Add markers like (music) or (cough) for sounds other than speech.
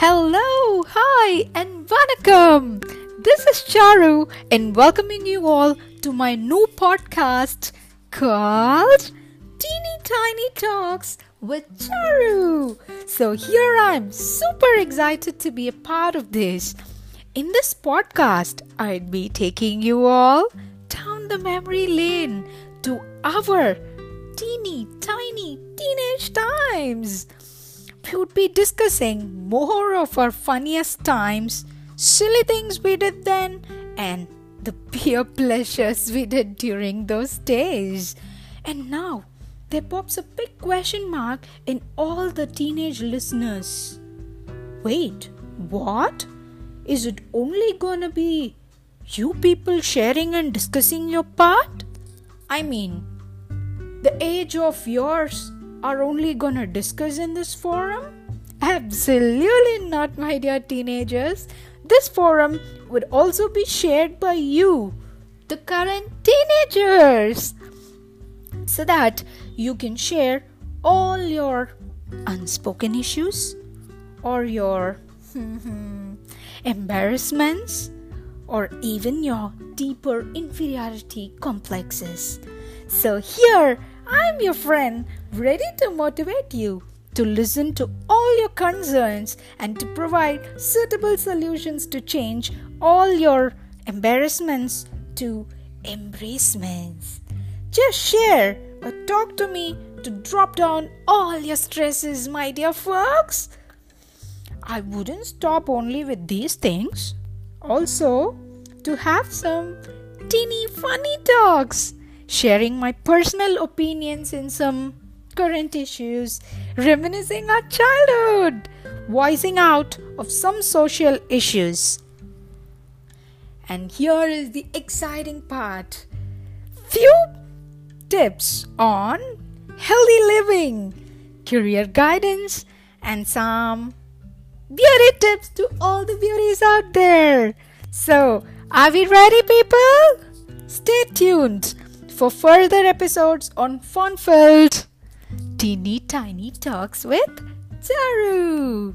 Hello, hi, and vanakkam. This is Charu, and welcoming you all to my new podcast called Teeny Tiny Talks with Charu. So here I'm super excited to be a part of this. In this podcast, I'd be taking you all down the memory lane to our teeny tiny teenage times. We would be discussing more of our funniest times, silly things we did then, and the pure (laughs) pleasures we did during those days. And now, there pops a big question mark in all the teenage listeners. Wait, what? Is it only gonna be you people sharing and discussing your part? I mean, the age of yours are only gonna discuss in this forum? Absolutely not, my dear teenagers. This forum would also be shared by you, the current teenagers, so that you can share all your unspoken issues or your (laughs) embarrassments or even your deeper inferiority complexes. So, here I'm your friend, ready to motivate you to listen to all your concerns and to provide suitable solutions to change all your embarrassments to embracements. Just share or talk to me to drop down all your stresses, my dear folks. I wouldn't stop only with these things. Also, to have some teeny funny talks, sharing my personal opinions in some current issues, reminiscing our childhood, voicing out of some social issues. And here is the exciting part few tips on healthy living, career guidance, and some beauty tips to all the beauties out there. So, are we ready, people? Stay tuned for further episodes on fun filled teeny tiny talks with Charu.